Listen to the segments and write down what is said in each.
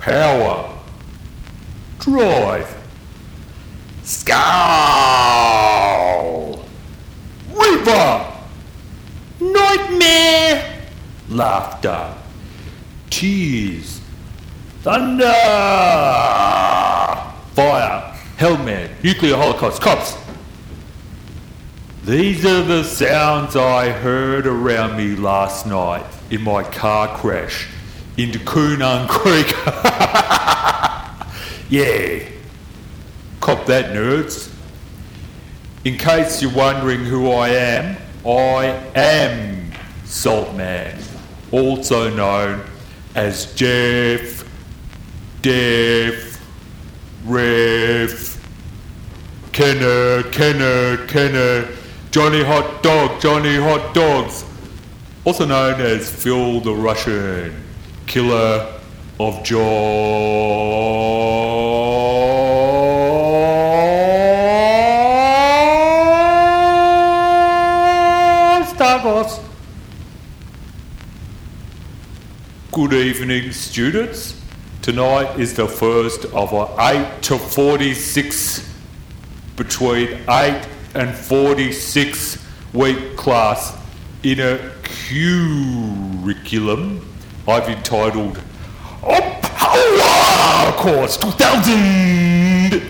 power, drive, skull, river, nightmare, laughter, tears, thunder, fire, hellman, nuclear holocaust, cops. These are the sounds I heard around me last night in my car crash into Koonung Creek. yeah. Cop that, nerds. In case you're wondering who I am, I am Saltman, also known as Jeff, Def, Rev, Kenner, Kenner, Kenner, Johnny Hot Dog, Johnny Hot Dogs, also known as Phil the Russian, killer of Stagos. Good evening, students. Tonight is the first of our 8 to 46 between 8 and 46 week class in a curriculum I've entitled Power Course 2000.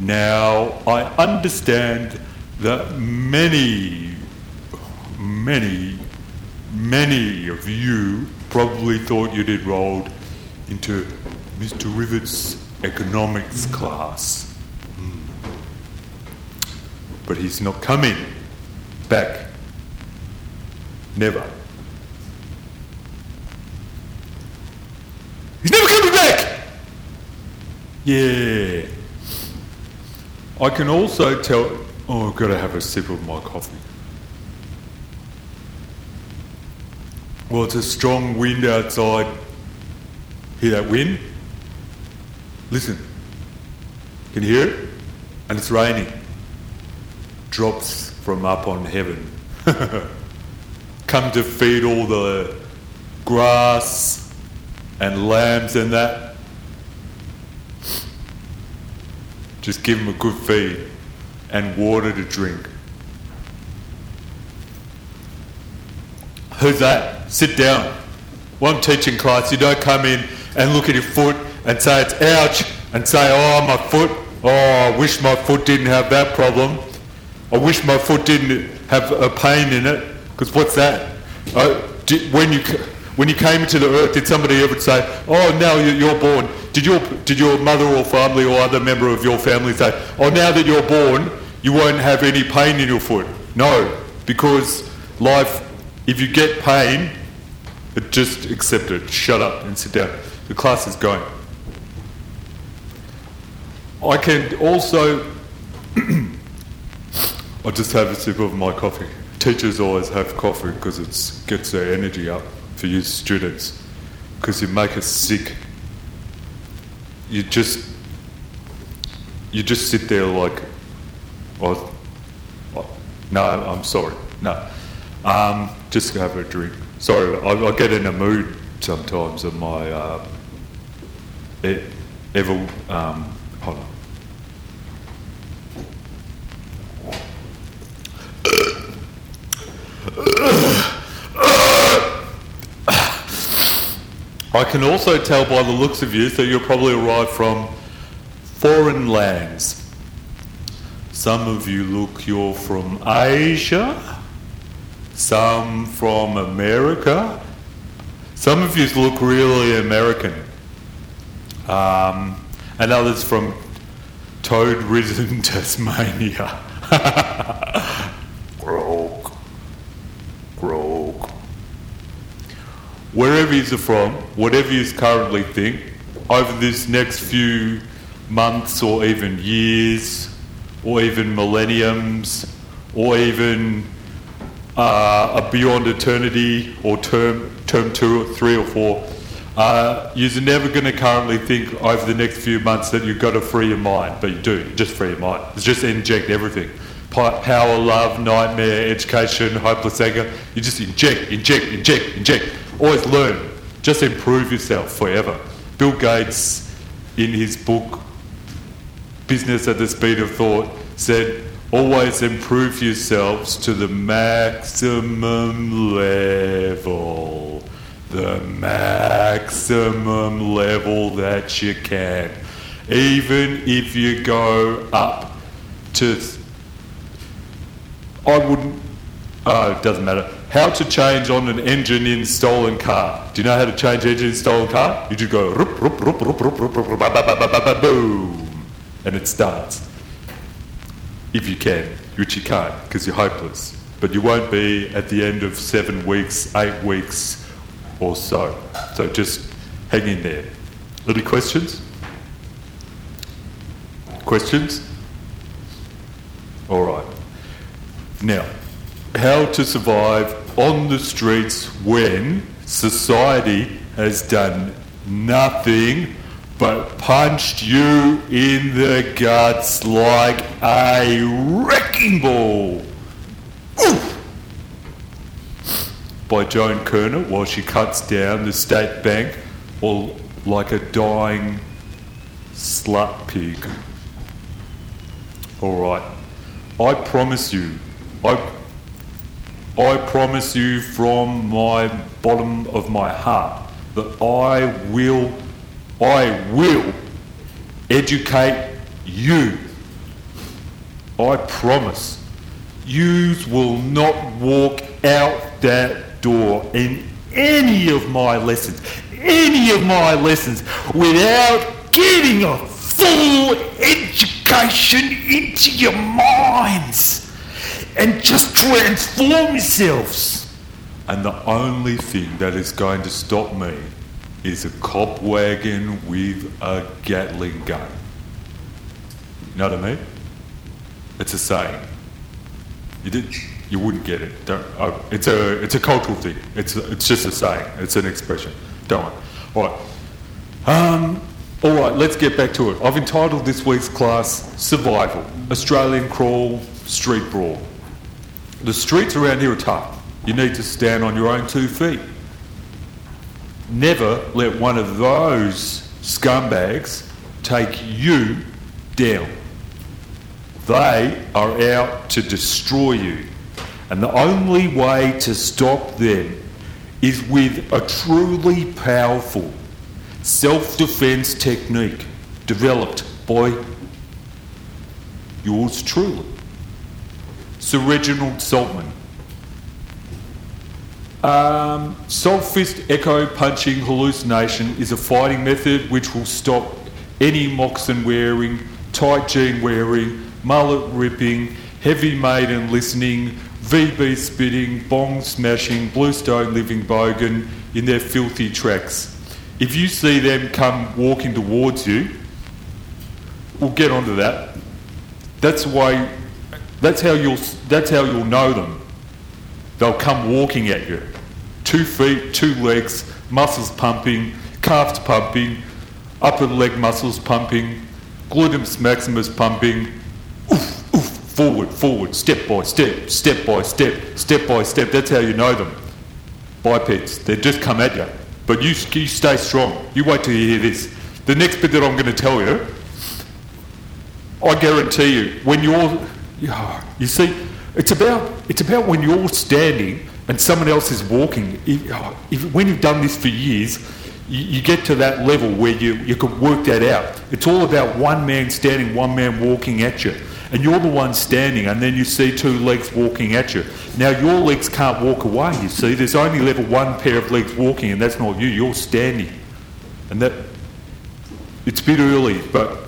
Now, I understand that many, many, many of you probably thought you'd enrolled into Mr. Rivet's economics class. Hmm. But he's not coming back. Never. He's never coming back! Yeah. I can also tell. Oh, I've got to have a sip of my coffee. Well, it's a strong wind outside. Hear that wind? Listen. Can you hear it? And it's raining. Drops from up on heaven. Come to feed all the grass and lambs and that. Just give them a good feed and water to drink. Who's that? Sit down. One teaching class, you don't come in and look at your foot and say it's ouch and say, oh, my foot, oh, I wish my foot didn't have that problem. I wish my foot didn't have a pain in it. Because what's that? Uh, did, when you when you came into the earth, did somebody ever say, "Oh, now you're born"? Did your did your mother or family or other member of your family say, "Oh, now that you're born, you won't have any pain in your foot"? No, because life, if you get pain, just accept it. Shut up and sit down. The class is going. I can also. I just have a sip of my coffee. Teachers always have coffee because it gets their energy up for you students because you make us sick. You just you just sit there like, oh, oh no, I'm sorry, no, um, just have a drink. Sorry, I, I, get in a mood sometimes of my uh, ever. Um, hold on. I can also tell by the looks of you that you're probably arrived from foreign lands. Some of you look you're from Asia, some from America, some of you look really American, um, and others from toad ridden Tasmania. wherever you're from, whatever you currently think, over this next few months or even years or even millenniums or even uh, beyond eternity or term, term two or three or four, uh, you're never going to currently think over the next few months that you've got to free your mind, but you do. Just free your mind. It's just inject everything. Power, love, nightmare, education, hopeless anger. You just inject, inject, inject, inject. Always learn. Just improve yourself forever. Bill Gates, in his book Business at the Speed of Thought, said, always improve yourselves to the maximum level. The maximum level that you can. Even if you go up to, I wouldn't, oh, it doesn't matter. How to change on an engine in stolen car. Do you know how to change engine in stolen car? You just go, rup, rup, ba, ba, ba, ba, ba, ba, boom, and it starts if you can, which you can't because you're hopeless. But you won't be at the end of seven weeks, eight weeks or so. So just hang in there. Any questions? Questions? All right. Now, how to survive on the streets when society has done nothing but punched you in the guts like a wrecking ball. Oof! By Joan Kirner while she cuts down the state bank or like a dying slut pig. All right. I promise you, I, I promise you from my bottom of my heart that I will I will educate you. I promise. You will not walk out that door in any of my lessons, any of my lessons, without getting a full education into your minds and just transform yourselves. And the only thing that is going to stop me is a cop wagon with a Gatling gun. You know what I mean? It's a saying. You did. You wouldn't get it. Don't. Oh, it's a. It's a cultural thing. It's. It's just a saying. It's an expression. Don't worry. All right. Um. All right. Let's get back to it. I've entitled this week's class "Survival: Australian Crawl Street Brawl." The streets around here are tough. You need to stand on your own two feet. Never let one of those scumbags take you down. They are out to destroy you. And the only way to stop them is with a truly powerful self defense technique developed by yours truly, Sir Reginald Saltman. Um, salt fist echo punching hallucination is a fighting method which will stop any moccasin wearing, tight jean wearing, mullet ripping, heavy maiden listening, VB spitting, bong smashing, bluestone living bogan in their filthy tracks. If you see them come walking towards you, we'll get onto that. That's why. That's how you'll. That's how you'll know them. They'll come walking at you two feet, two legs, muscles pumping, calves pumping, upper leg muscles pumping, gluteus maximus pumping, oof, oof, forward, forward, step by step, step by step, step by step. That's how you know them. Bipeds, they just come at you. But you, you stay strong. You wait till you hear this. The next bit that I'm going to tell you, I guarantee you, when you're, you see, it's about, it's about when you're standing and someone else is walking, if, if, when you've done this for years, you, you, get to that level where you, you can work that out. It's all about one man standing, one man walking at you. And you're the one standing, and then you see two legs walking at you. Now, your legs can't walk away, you see. There's only level one pair of legs walking, and that's not you. You're standing. And that, it's a bit early, but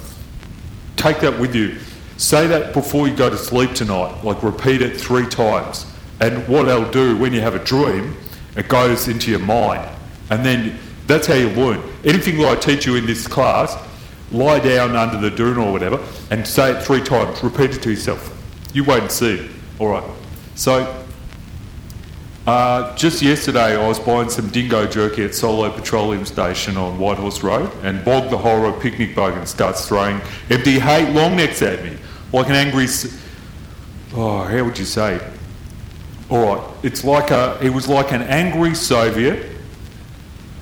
take that with you. Say that before you go to sleep tonight, like repeat it three times. And what they'll do when you have a dream, it goes into your mind. And then that's how you learn. Anything that I teach you in this class, lie down under the dune or whatever and say it three times. Repeat it to yourself. You and see. All right. So, uh, just yesterday I was buying some dingo jerky at Solo Petroleum Station on Whitehorse Road, and Bog the Horror picnic bogan starts throwing empty hate long necks at me like an angry. Oh, how would you say? All right, it's like a, it was like an angry Soviet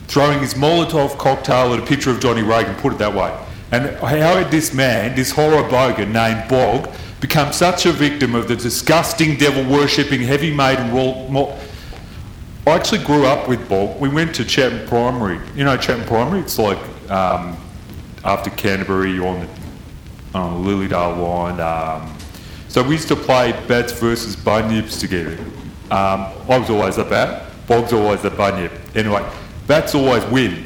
throwing his Molotov cocktail at a picture of Johnny Reagan, put it that way. And how had this man, this horror bogan named Bog, become such a victim of the disgusting devil worshipping heavy maiden roll? I actually grew up with Bog. We went to Chatham Primary. You know Chatham Primary? It's like um, after Canterbury you're on the, on the Lilydale line. Um, so we used to play bats versus bunyips together. Um, I was always a bat, Bog's always a bunyip. Anyway, bats always win.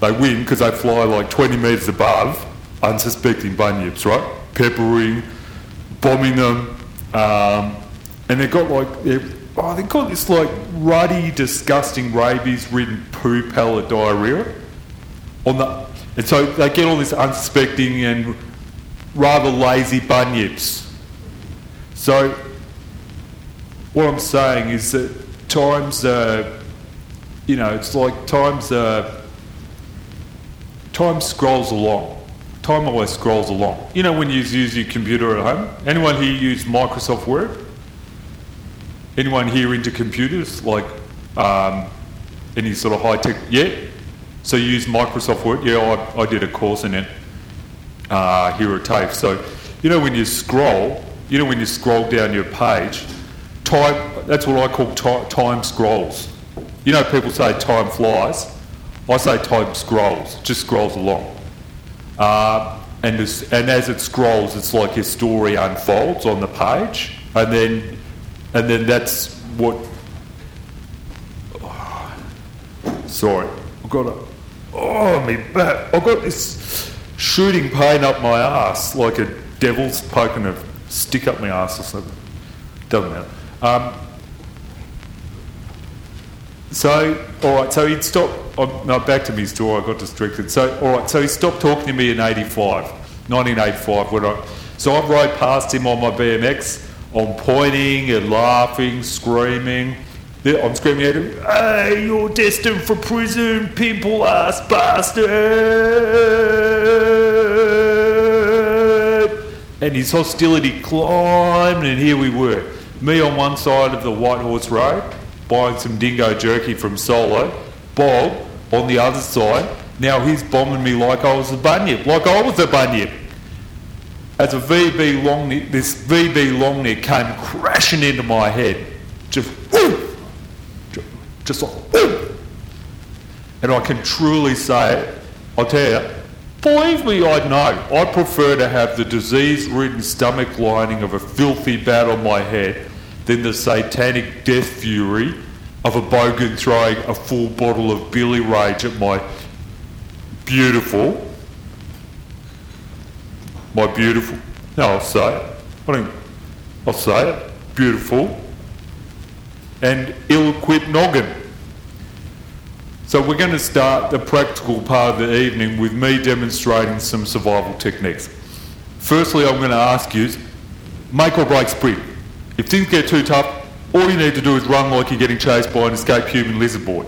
They win because they fly like 20 metres above unsuspecting bunyips, right? Peppering, bombing them, um, and they've got like oh, they've got this like ruddy, disgusting rabies-ridden poo pellet diarrhea on the, and so they get all this unsuspecting and rather lazy bunyips. So what I'm saying is that times, uh, you know, it's like times, uh, time scrolls along. Time always scrolls along. You know when you use your computer at home? Anyone here use Microsoft Word? Anyone here into computers? Like um, any sort of high tech? Yeah? So you use Microsoft Word? Yeah, I, I did a course in it uh, here at TAFE. So, you know when you scroll, you know when you scroll down your page, time, that's what I call time scrolls. You know people say time flies. I say time scrolls, just scrolls along. Uh, and, as, and as it scrolls, it's like your story unfolds on the page, and then, and then that's what. Oh, sorry, I've got a. Oh, me back. I've got this shooting pain up my ass, like a devil's poking a stick up my ass or something. Doesn't matter. Um, so, all right, so he'd stop. Oh, no, back to me story, I got distracted. So, all right, so he stopped talking to me in 85, 1985. When I, so I rode past him on my BMX. I'm pointing and laughing, screaming. I'm screaming at him, Hey, you're destined for prison, pimple ass bastard! And his hostility climbed, and here we were. Me on one side of the Whitehorse Road, buying some dingo jerky from Solo. Bob on the other side. Now he's bombing me like I was a bunyip, like I was a bunyip. As a VB long this VB long neck came crashing into my head. Just, just like, and I can truly say, I'll tell you, believe me, I know. I prefer to have the disease-ridden stomach lining of a filthy bat on my head than the satanic death fury of a bogan throwing a full bottle of Billy Rage at my beautiful, my beautiful, no, I'll say it. I don't, I'll say it, beautiful and ill-equipped noggin. So we're going to start the practical part of the evening with me demonstrating some survival techniques. Firstly, I'm going to ask you, make or break sprint. If things get too tough, all you need to do is run like you're getting chased by an escaped human lizard boy.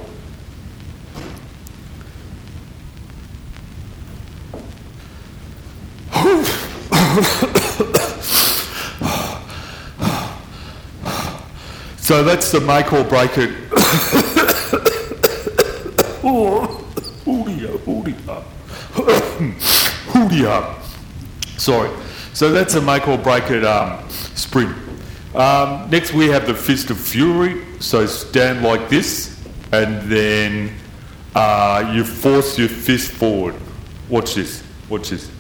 So that's the make or break it. Sorry. So that's a make or break it um, sprint. Um, next, we have the Fist of Fury. So stand like this, and then uh, you force your fist forward. Watch this. Watch this.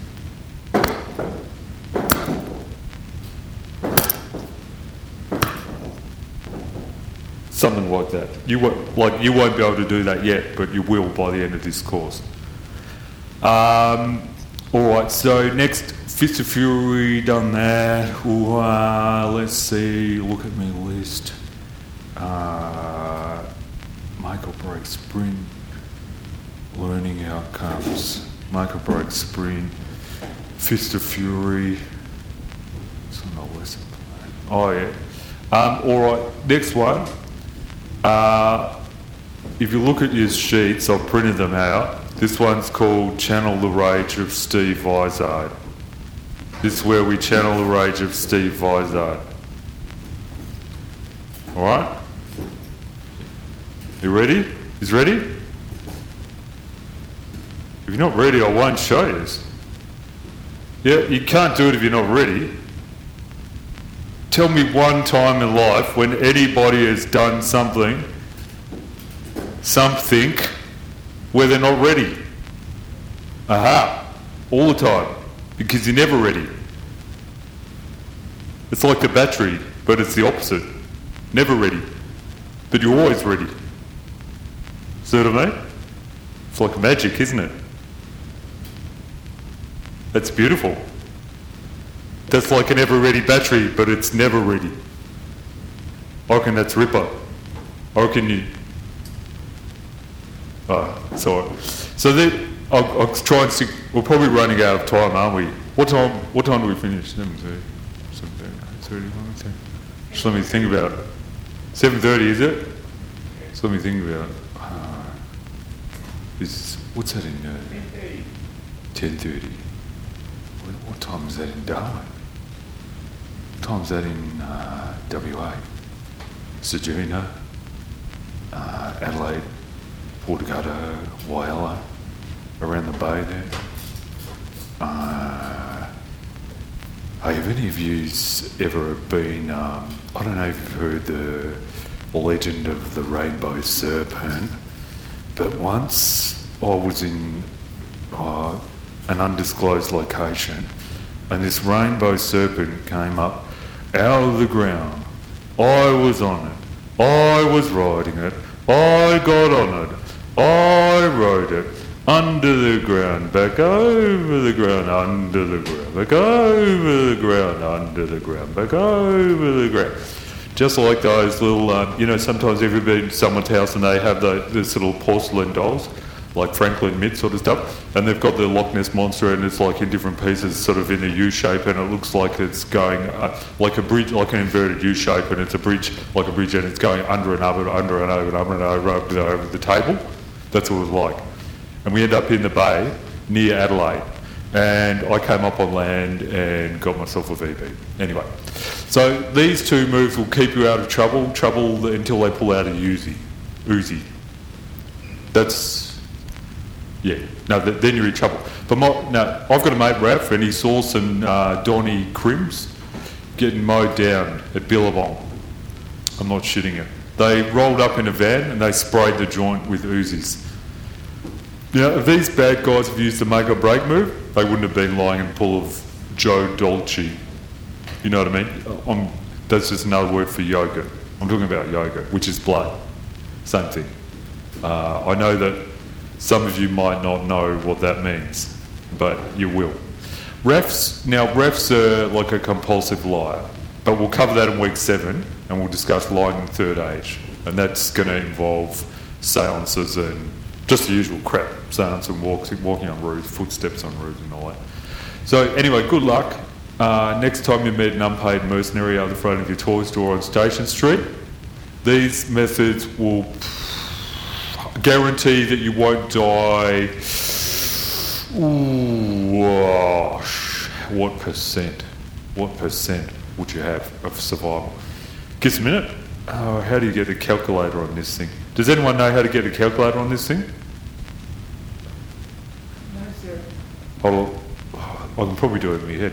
Something like that. You won't, like you won't be able to do that yet, but you will by the end of this course. Um, all right. So next, Fist of Fury, done that. Ooh, uh, let's see, look at my list. Uh, Michael break sprint, learning outcomes. Michael break sprint, Fist of Fury. It's on the plan. Oh, yeah. Um, all right, next one. Uh, if you look at your sheets, I've printed them out. This one's called Channel the Rage of Steve Vizard. This is where we channel the rage of Steve Vizard. All right? You ready? He's ready? If you're not ready, I won't show you. Yeah, you can't do it if you're not ready. Tell me one time in life when anybody has done something, something, where they're not ready. Aha, all the time, because you're never ready. It's like the battery, but it's the opposite. Never ready, but you're always ready. See what I mean? It's like magic, isn't it? That's beautiful. That's like an ever ready battery, but it's never ready. I reckon that's Ripper. I reckon you. Oh, sorry. So then, I'll, I'll try and stick. We're probably running out of time, aren't we? What time? What time do we finish? Seven thirty. Seven thirty. Just let me think about it. Seven thirty, is it? Just let me think about it. Uh, is what's that in? Uh, Ten thirty. What, what time is that in Darwin? Is that in uh, WA? Ceduna, uh, Adelaide, Port Augusta, Whyalla, around the bay there. Uh, have any of you ever been? Um, I don't know if you've heard the legend of the rainbow serpent, but once I was in uh, an undisclosed location, and this rainbow serpent came up out of the ground. I was on it. I was riding it. I got on it. I rode it. Under the ground, back over the ground, under the ground, back over the ground, under the ground, back over the ground. Just like those little, um, you know, sometimes everybody at someone's house and they have those, this little porcelain dolls like Franklin Mint sort of stuff, and they've got the Loch Ness monster, and it's like in different pieces, sort of in a U shape, and it looks like it's going uh, like a bridge, like an inverted U shape, and it's a bridge like a bridge, and it's going under and over, under and over, and over and over, over, over the table. That's what it was like, and we end up in the bay near Adelaide, and I came up on land and got myself a VB. Anyway, so these two moves will keep you out of trouble, trouble until they pull out a Uzi, Uzi. That's yeah, no, th- then you're in trouble. But my, now, I've got a mate, Ralph, and he saw some uh, Donny Crims getting mowed down at Billabong. I'm not shitting it. They rolled up in a van and they sprayed the joint with Uzis. Now, if these bad guys have used the make or break move, they wouldn't have been lying in pool of Joe Dolce. You know what I mean? I'm, that's just another word for yoga. I'm talking about yoga, which is blood. Same thing. Uh, I know that some of you might not know what that means, but you will. Refs, now refs are like a compulsive liar, but we'll cover that in week seven and we'll discuss lying in the third age. And that's going to involve seances and just the usual crap, seance and walks, walking on roofs, footsteps on roofs and all that. So anyway, good luck. Uh, next time you meet an unpaid mercenary out the front of your toy store on Station Street, these methods will guarantee that you won't die. Ooh, oh, what percent? What percent would you have of survival? Give us a minute. Oh, how do you get a calculator on this thing? Does anyone know how to get a calculator on this thing? No, sir. I'll, I can probably do it in my head.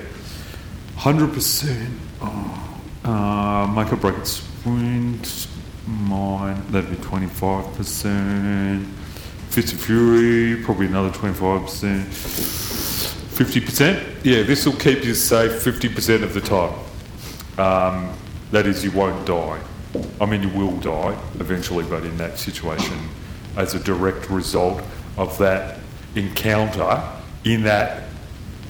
100%. Oh, uh, make a bracket sprint. Mine, that'd be 25%. Fist of Fury, probably another 25%. 50%? Yeah, this will keep you safe 50% of the time. Um, that is, you won't die. I mean, you will die eventually, but in that situation, as a direct result of that encounter in that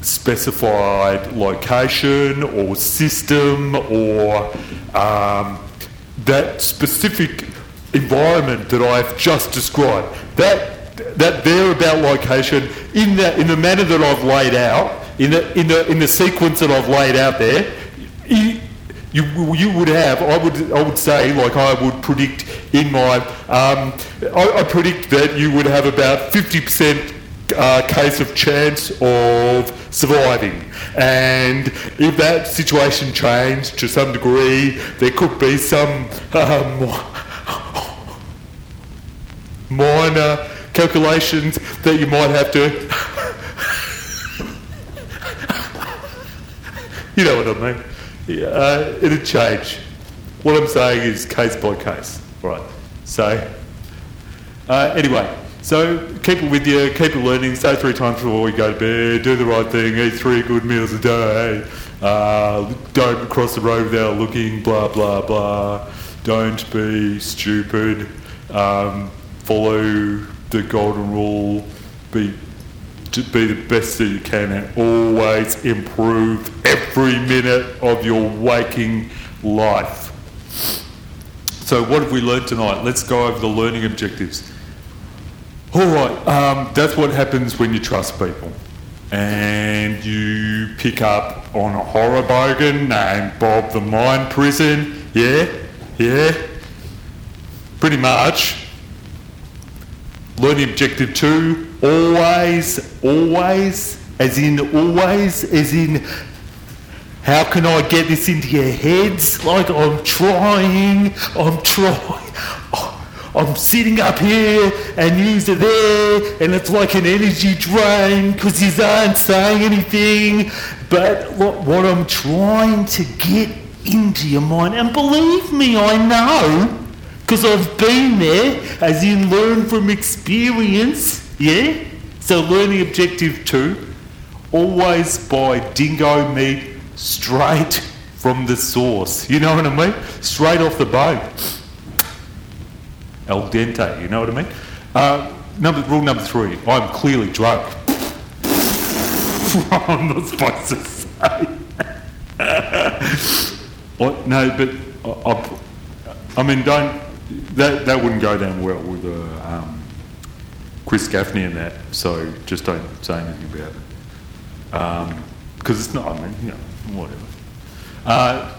specified location or system or um, that specific environment that I've just described, that that thereabout location in the in the manner that I've laid out, in the in the in the sequence that I've laid out there, you, you, you would have, I would I would say, like I would predict in my, um, I, I predict that you would have about fifty percent uh, case of chance of surviving. And if that situation changed to some degree, there could be some um, minor calculations that you might have to. you know what I mean? Yeah, uh, it'll change. What I'm saying is case by case. Right. So, uh, anyway, so keep it with you, keep it learning, say three times before you go to bed, do the right thing, eat three good meals a day, uh, don't cross the road without looking, blah, blah, blah. Don't be stupid. Um, follow the golden rule. Be to be the best that you can and always improve every minute of your waking life. So, what have we learned tonight? Let's go over the learning objectives. All right, um, that's what happens when you trust people and you pick up on a horror bogan named Bob the Mind Prison. Yeah, yeah, pretty much. Learning objective two always, always, as in always, as in how can I get this into your heads? Like I'm trying, I'm trying. I'm sitting up here and you're there, and it's like an energy drain because you aren't saying anything. But what, what I'm trying to get into your mind, and believe me, I know because I've been there, as in learn from experience. Yeah? So, learning objective two always buy dingo meat straight from the source. You know what I mean? Straight off the bone al dente, you know what I mean? Uh, number, rule number three, I'm clearly drunk. I'm not supposed to say. No, but I, I, I, mean, don't, that, that wouldn't go down well with uh, um, Chris Gaffney and that, so just don't say anything about it. Because um, it's not, I mean, you know, whatever. Uh,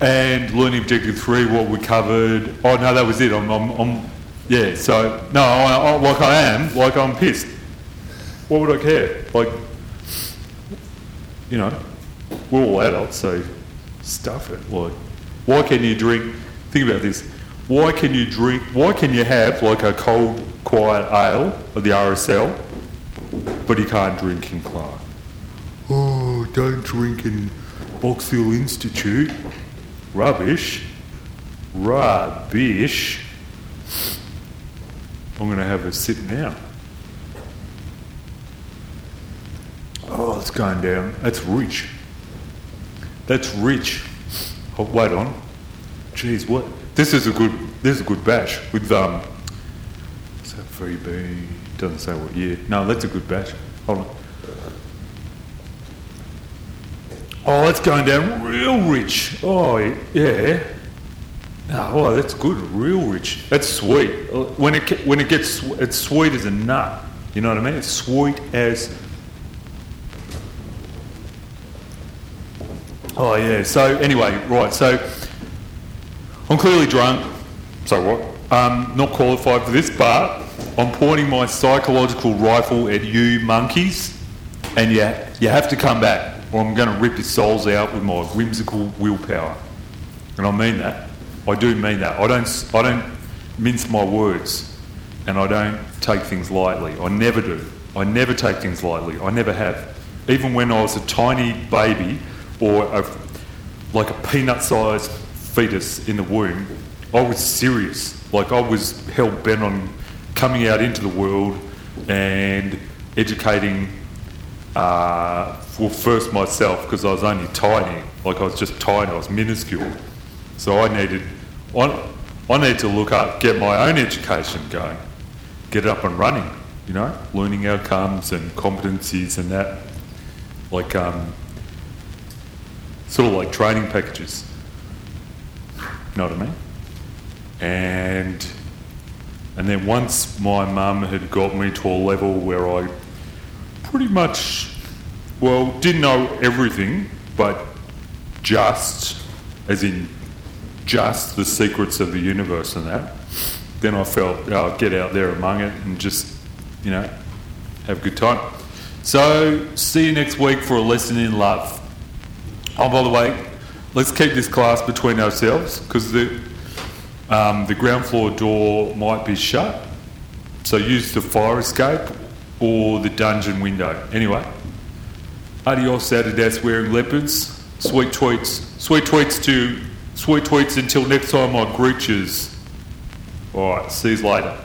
and learning objective three, what we covered. Oh no, that was it. I'm, I'm, I'm yeah. So no, I, I, like I am, like I'm pissed. What would I care? Like, you know, we're all adults, so stuff it. Like, why can you drink? Think about this. Why can you drink? Why can you have like a cold, quiet ale of the RSL, but you can't drink in Clark? Oh, don't drink in Box Hill Institute. Rubbish. Rubbish. I'm going to have a sit now. Oh, it's going down. That's rich. That's rich. Oh, wait on. Jeez, what? This is a good. This is a good batch with um. Is that VB? Doesn't say what year. No, that's a good batch. Hold on. Oh, it's going down real rich. Oh, yeah. Oh, that's good, real rich. That's sweet. When it when it gets, it's sweet as a nut. You know what I mean? It's sweet as. Oh yeah. So anyway, right. So I'm clearly drunk. So what? Um, not qualified for this, but I'm pointing my psychological rifle at you monkeys, and yeah, you have to come back or I'm going to rip your souls out with my whimsical willpower. And I mean that. I do mean that. I don't, I don't mince my words and I don't take things lightly. I never do. I never take things lightly. I never have. Even when I was a tiny baby or a, like a peanut sized fetus in the womb, I was serious. Like I was hell bent on coming out into the world and educating uh, well, first myself because I was only tiny, like I was just tiny, I was minuscule. So I needed, I, I needed to look up, get my own education going, get it up and running, you know, learning outcomes and competencies and that, like um, sort of like training packages. You know what I mean? And and then once my mum had got me to a level where I pretty much, well, didn't know everything, but just, as in just the secrets of the universe and that. Then I felt, oh, get out there among it and just, you know, have a good time. So, see you next week for a lesson in love. Oh, by the way, let's keep this class between ourselves because the, um, the ground floor door might be shut So use the fire escape or the dungeon window. Anyway, adios Adidas wearing leopards. Sweet tweets. Sweet tweets to sweet tweets until next time on Grooches. Alright, see you later.